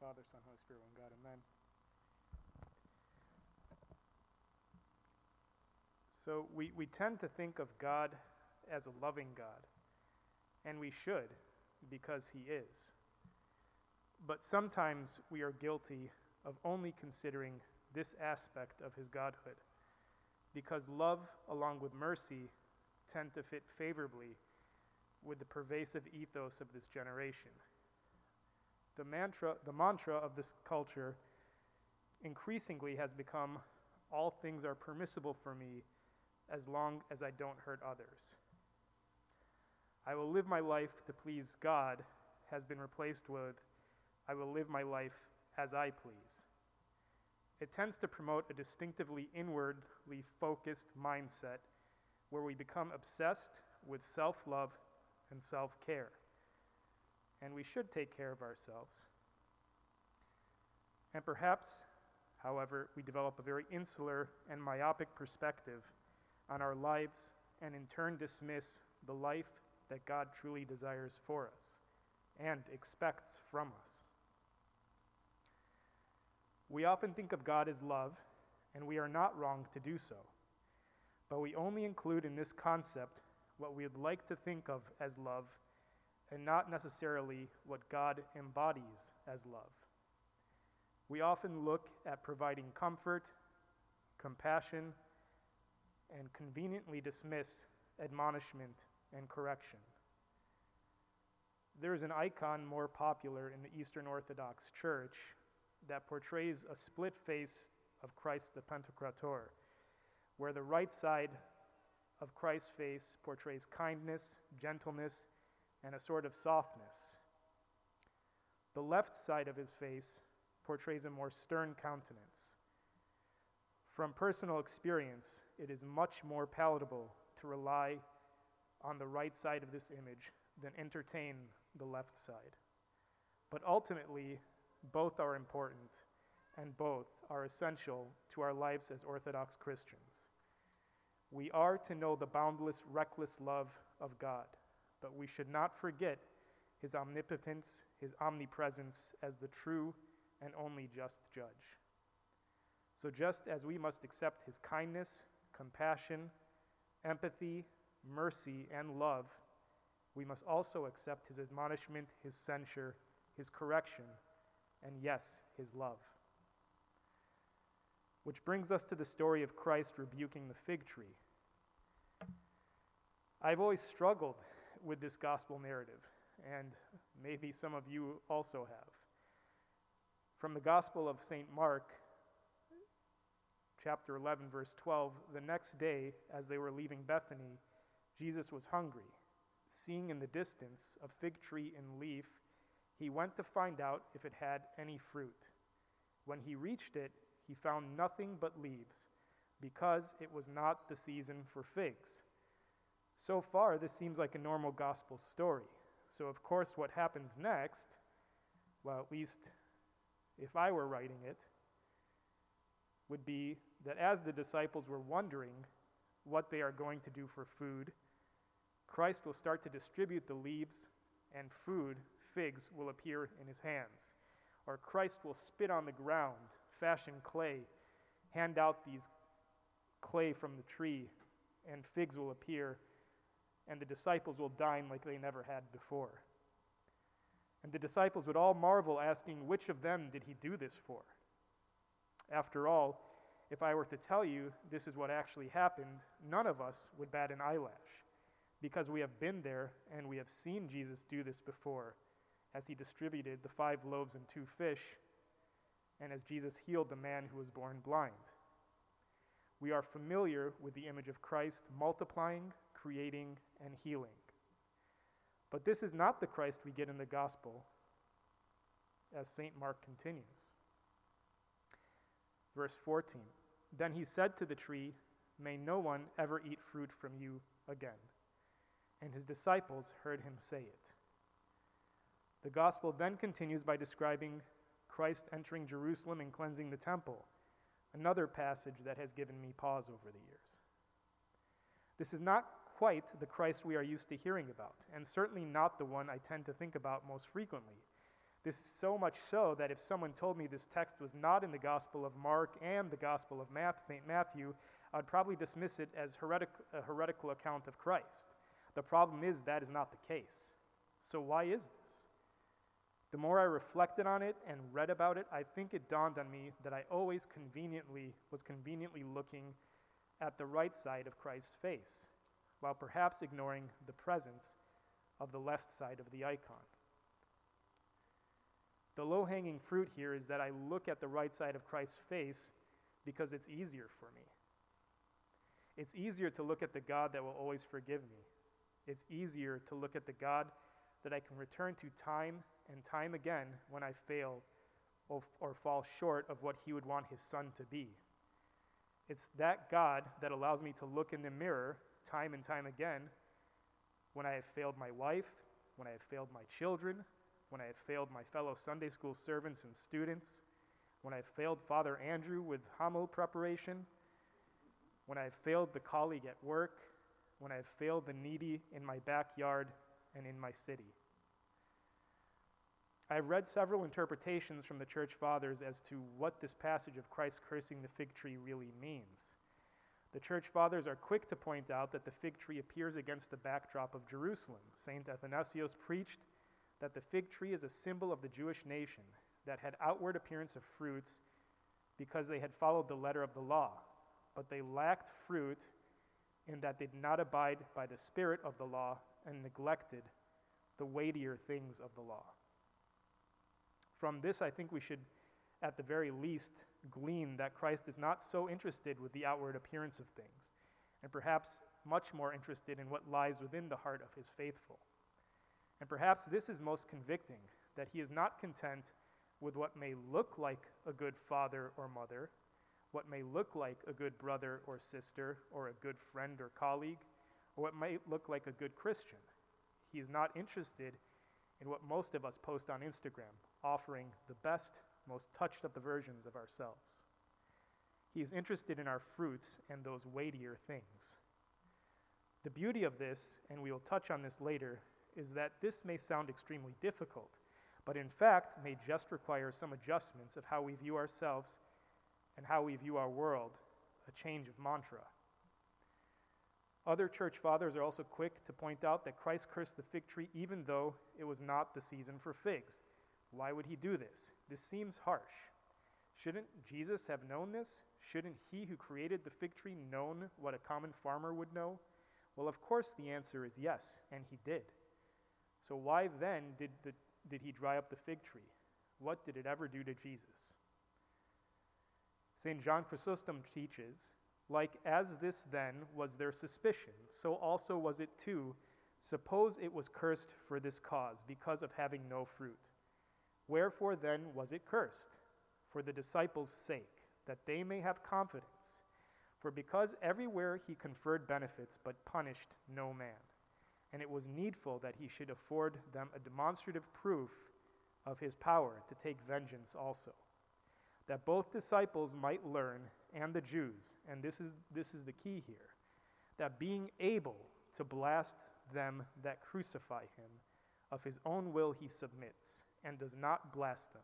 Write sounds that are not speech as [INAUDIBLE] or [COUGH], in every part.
Father, Son, Holy Spirit, one God. Amen. So we, we tend to think of God as a loving God, and we should because He is. But sometimes we are guilty of only considering this aspect of His Godhood, because love along with mercy tend to fit favorably with the pervasive ethos of this generation. The mantra, the mantra of this culture increasingly has become all things are permissible for me as long as I don't hurt others. I will live my life to please God has been replaced with I will live my life as I please. It tends to promote a distinctively inwardly focused mindset where we become obsessed with self love and self care. And we should take care of ourselves. And perhaps, however, we develop a very insular and myopic perspective on our lives and in turn dismiss the life that God truly desires for us and expects from us. We often think of God as love, and we are not wrong to do so. But we only include in this concept what we would like to think of as love and not necessarily what God embodies as love. We often look at providing comfort, compassion, and conveniently dismiss admonishment and correction. There is an icon more popular in the Eastern Orthodox Church that portrays a split face of Christ the Pantocrator, where the right side of Christ's face portrays kindness, gentleness, and a sort of softness. The left side of his face portrays a more stern countenance. From personal experience, it is much more palatable to rely on the right side of this image than entertain the left side. But ultimately, both are important and both are essential to our lives as Orthodox Christians. We are to know the boundless, reckless love of God, but we should not forget his omnipotence, his omnipresence as the true and only just judge. So, just as we must accept his kindness, compassion, empathy, mercy, and love, we must also accept his admonishment, his censure, his correction, and yes, his love. Which brings us to the story of Christ rebuking the fig tree. I've always struggled with this gospel narrative, and maybe some of you also have. From the Gospel of St. Mark, chapter 11, verse 12, the next day, as they were leaving Bethany, Jesus was hungry. Seeing in the distance a fig tree in leaf, he went to find out if it had any fruit. When he reached it, he found nothing but leaves, because it was not the season for figs. So far, this seems like a normal gospel story. So, of course, what happens next, well, at least if I were writing it, would be that as the disciples were wondering what they are going to do for food, Christ will start to distribute the leaves and food, figs, will appear in his hands. Or Christ will spit on the ground, fashion clay, hand out these clay from the tree, and figs will appear, and the disciples will dine like they never had before. And the disciples would all marvel, asking, Which of them did he do this for? After all, if I were to tell you this is what actually happened, none of us would bat an eyelash because we have been there and we have seen Jesus do this before as he distributed the five loaves and two fish and as Jesus healed the man who was born blind. We are familiar with the image of Christ multiplying, creating, and healing. But this is not the Christ we get in the gospel, as St. Mark continues. Verse 14 Then he said to the tree, May no one ever eat fruit from you again. And his disciples heard him say it. The gospel then continues by describing Christ entering Jerusalem and cleansing the temple, another passage that has given me pause over the years. This is not quite the Christ we are used to hearing about, and certainly not the one I tend to think about most frequently. This is so much so that if someone told me this text was not in the Gospel of Mark and the Gospel of Math, St. Matthew, I'd probably dismiss it as heretic, a heretical account of Christ. The problem is that is not the case. So, why is this? The more I reflected on it and read about it, I think it dawned on me that I always conveniently was conveniently looking at the right side of Christ's face, while perhaps ignoring the presence of the left side of the icon. The low hanging fruit here is that I look at the right side of Christ's face because it's easier for me. It's easier to look at the God that will always forgive me. It's easier to look at the God that I can return to time and time again when I fail or, or fall short of what He would want His Son to be. It's that God that allows me to look in the mirror time and time again when I have failed my wife, when I have failed my children, when I have failed my fellow Sunday school servants and students, when I have failed Father Andrew with homil preparation, when I have failed the colleague at work, when I have failed the needy in my backyard and in my city. I've read several interpretations from the church fathers as to what this passage of Christ cursing the fig tree really means. The church fathers are quick to point out that the fig tree appears against the backdrop of Jerusalem. St. Athanasius preached that the fig tree is a symbol of the Jewish nation that had outward appearance of fruits because they had followed the letter of the law, but they lacked fruit in that they did not abide by the spirit of the law and neglected the weightier things of the law. From this, I think we should, at the very least, glean that Christ is not so interested with the outward appearance of things, and perhaps much more interested in what lies within the heart of his faithful. And perhaps this is most convicting that he is not content with what may look like a good father or mother, what may look like a good brother or sister, or a good friend or colleague, or what might look like a good Christian. He is not interested in what most of us post on Instagram, offering the best, most touched up the versions of ourselves. He is interested in our fruits and those weightier things. The beauty of this, and we will touch on this later, is that this may sound extremely difficult, but in fact may just require some adjustments of how we view ourselves and how we view our world, a change of mantra. Other church fathers are also quick to point out that Christ cursed the fig tree even though it was not the season for figs. Why would he do this? This seems harsh. Shouldn't Jesus have known this? Shouldn't he who created the fig tree known what a common farmer would know? Well, of course the answer is yes, and he did. So why then did, the, did he dry up the fig tree? What did it ever do to Jesus? St. John Chrysostom teaches, like as this then was their suspicion, so also was it too. Suppose it was cursed for this cause, because of having no fruit. Wherefore then was it cursed? For the disciples' sake, that they may have confidence. For because everywhere he conferred benefits, but punished no man. And it was needful that he should afford them a demonstrative proof of his power to take vengeance also that both disciples might learn and the Jews, and this is, this is the key here, that being able to blast them that crucify him, of his own will he submits, and does not blast them.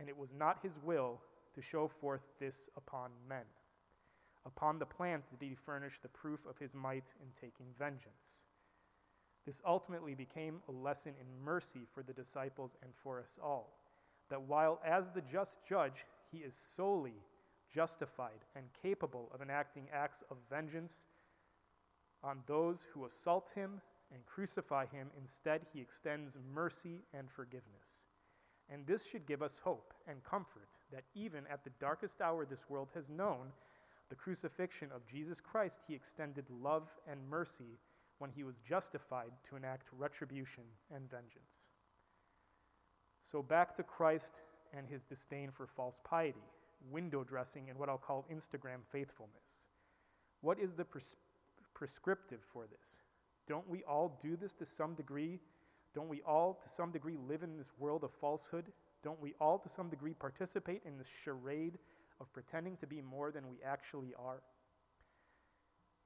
And it was not his will to show forth this upon men. Upon the plant did he furnish the proof of his might in taking vengeance. This ultimately became a lesson in mercy for the disciples and for us all that while as the just judge, he is solely justified and capable of enacting acts of vengeance on those who assault him and crucify him, instead, he extends mercy and forgiveness. And this should give us hope and comfort that even at the darkest hour this world has known, the crucifixion of Jesus Christ, he extended love and mercy when he was justified to enact retribution and vengeance. So back to Christ and his disdain for false piety, window dressing, and what I'll call Instagram faithfulness. What is the pres- prescriptive for this? Don't we all do this to some degree? Don't we all, to some degree, live in this world of falsehood? Don't we all, to some degree, participate in this charade of pretending to be more than we actually are?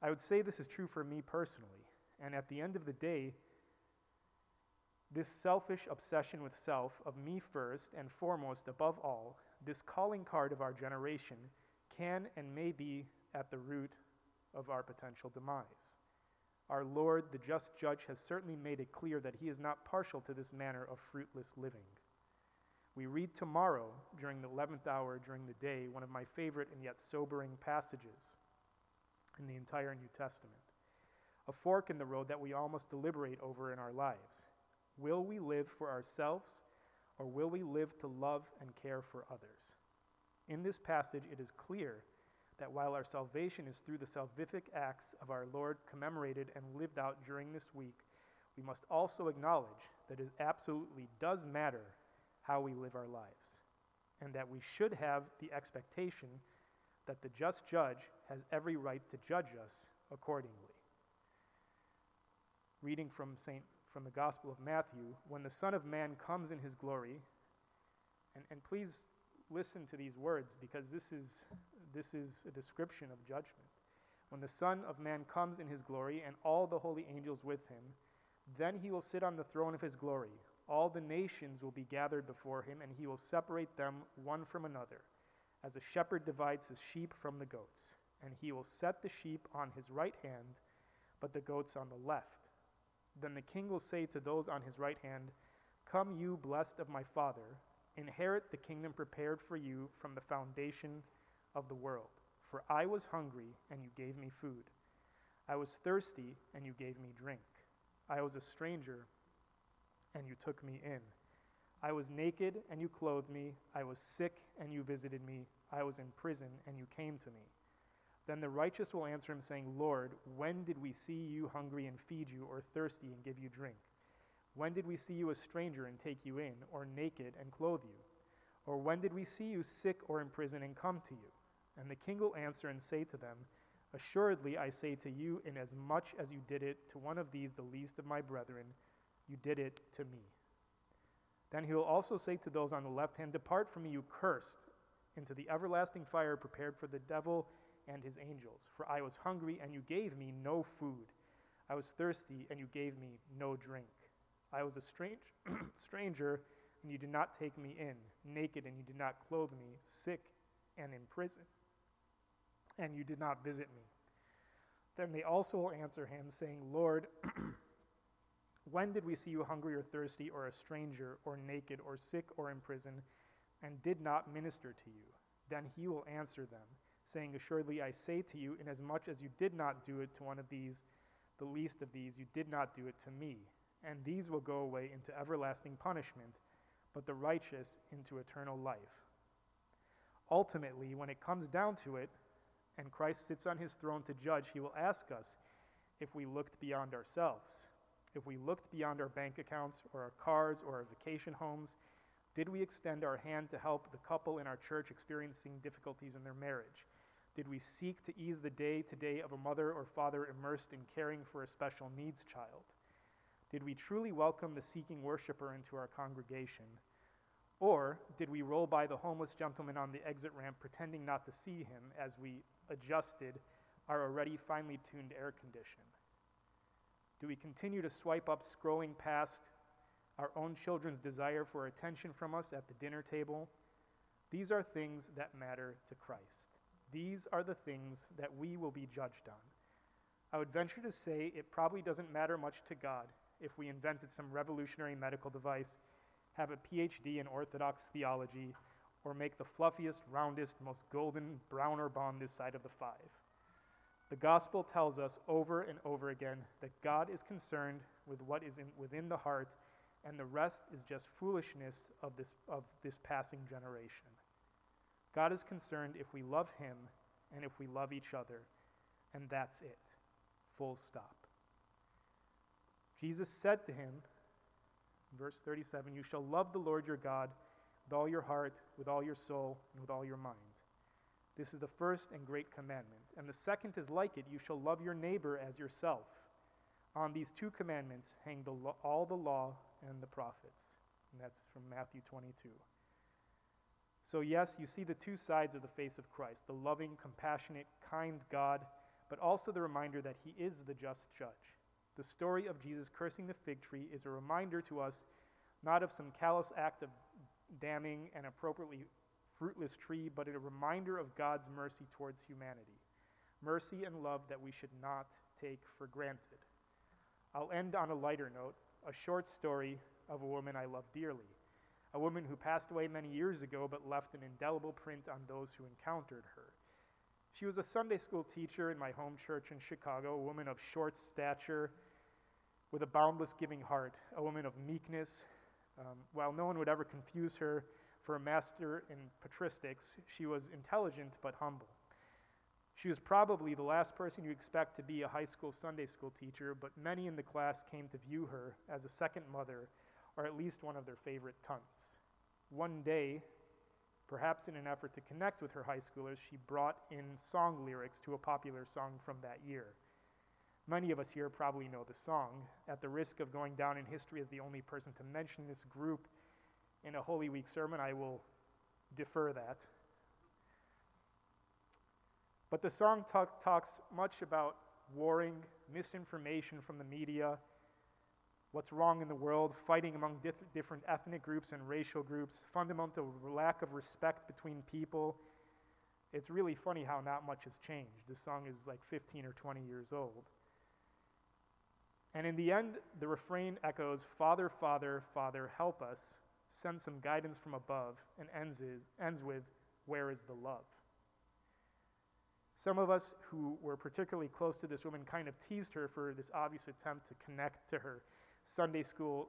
I would say this is true for me personally. And at the end of the day, This selfish obsession with self, of me first and foremost above all, this calling card of our generation, can and may be at the root of our potential demise. Our Lord, the just judge, has certainly made it clear that he is not partial to this manner of fruitless living. We read tomorrow, during the 11th hour during the day, one of my favorite and yet sobering passages in the entire New Testament. A fork in the road that we almost deliberate over in our lives. Will we live for ourselves, or will we live to love and care for others? In this passage, it is clear that while our salvation is through the salvific acts of our Lord commemorated and lived out during this week, we must also acknowledge that it absolutely does matter how we live our lives, and that we should have the expectation that the just judge has every right to judge us accordingly. Reading from St. from the Gospel of Matthew, when the Son of Man comes in his glory, and, and please listen to these words because this is, this is a description of judgment. When the Son of Man comes in his glory and all the holy angels with him, then he will sit on the throne of his glory. All the nations will be gathered before him, and he will separate them one from another, as a shepherd divides his sheep from the goats. And he will set the sheep on his right hand, but the goats on the left. Then the king will say to those on his right hand, Come, you blessed of my Father Inherit the kingdom prepared for you from the foundation of the world. For I was hungry, and you gave me food. I was thirsty, and you gave me drink. I was a stranger, and you took me in. I was naked, and you clothed me. I was sick, and you visited me. I was in prison, and you came to me. Then the righteous will answer him, saying, Lord, when did we see you hungry and feed you, or thirsty and give you drink? When did we see you a stranger and take you in, or naked and clothe you? Or when did we see you sick or in prison and come to you? And the king will answer and say to them, Assuredly, I say to you, inasmuch as you did it to one of these, the least of my brethren, you did it to me. Then he will also say to those on the left hand, Depart from me, you cursed, into the everlasting fire prepared for the devil and his angels. For I was hungry, and you gave me no food. I was thirsty, and you gave me no drink. I was a strange, [CLEARS THROAT] stranger, and you did not take me in, naked, and you did not clothe me, sick and in prison, and you did not visit me. Then they also will answer him, saying, Lord, [CLEARS THROAT] when did we see you hungry or thirsty, or a stranger, or naked, or sick, or in prison, and did not minister to you? Then he will answer them, saying, Assuredly, I say to you, inasmuch as you did not do it to one of these, the least of these, you did not do it to me and these will go away into everlasting punishment, but the righteous into eternal life. Ultimately, when it comes down to it, and Christ sits on his throne to judge, he will ask us if we looked beyond ourselves. If we looked beyond our bank accounts or our cars or our vacation homes, did we extend our hand to help the couple in our church experiencing difficulties in their marriage? Did we seek to ease the day to day of a mother or father immersed in caring for a special needs child? Did we truly welcome the seeking worshiper into our congregation? Or did we roll by the homeless gentleman on the exit ramp pretending not to see him as we adjusted our already finely tuned air condition? Do we continue to swipe up, scrolling past our own children's desire for attention from us at the dinner table? These are things that matter to Christ. These are the things that we will be judged on. I would venture to say it probably doesn't matter much to God if we invented some revolutionary medical device, have a PhD in Orthodox theology, or make the fluffiest, roundest, most golden brown orban this side of the five. The gospel tells us over and over again that God is concerned with what is in, within the heart, and the rest is just foolishness of this, of this passing generation. God is concerned if we love Him and if we love each other, and that's it. Full stop. Jesus said to him, verse 37, You shall love the Lord your God with all your heart, with all your soul, and with all your mind. This is the first and great commandment. And the second is like it you shall love your neighbor as yourself. On these two commandments hang the lo- all the law and the prophets. And that's from Matthew 22. So, yes, you see the two sides of the face of Christ the loving, compassionate, kind God, but also the reminder that he is the just judge The story of Jesus cursing the fig tree is a reminder to us not of some callous act of damning an appropriately fruitless tree, but a reminder of God's mercy towards humanity. Mercy and love that we should not take for granted. I'll end on a lighter note a short story of a woman I love dearly, a woman who passed away many years ago but left an indelible print on those who encountered her. She was a Sunday school teacher in my home church in Chicago, a woman of short stature with a boundless giving heart, a woman of meekness. Um, while no one would ever confuse her for a master in patristics, she was intelligent but humble. She was probably the last person you expect to be a high school Sunday school teacher, but many in the class came to view her as a second mother or at least one of their favorite tunts. One day, perhaps in an effort to connect with her high schoolers, she brought in song lyrics to a popular song from that year. Many of us here probably know the song. At the risk of going down in history as the only person to mention this group in a Holy Week sermon, I will defer that. But the song talk, talks much about warring, misinformation from the media, what's wrong in the world, fighting among dif- different ethnic groups and racial groups, fundamental lack of respect between people. It's really funny how not much has changed. This song is like 15 or 20 years old. And in the end, the refrain echoes Father, Father, Father, help us, send some guidance from above, and ends, is, ends with Where is the love? Some of us who were particularly close to this woman kind of teased her for this obvious attempt to connect to her Sunday school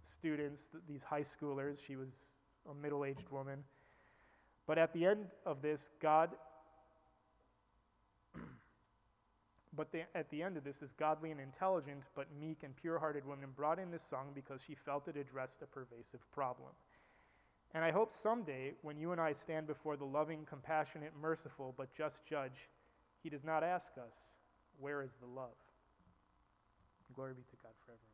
students, these high schoolers. She was a middle aged woman. But at the end of this, God, but the, at the end of this, this godly and intelligent but meek and pure hearted woman brought in this song because she felt it addressed a pervasive problem. And I hope someday, when you and I stand before the loving, compassionate, merciful, but just judge, he does not ask us, Where is the love? Glory be to God forever.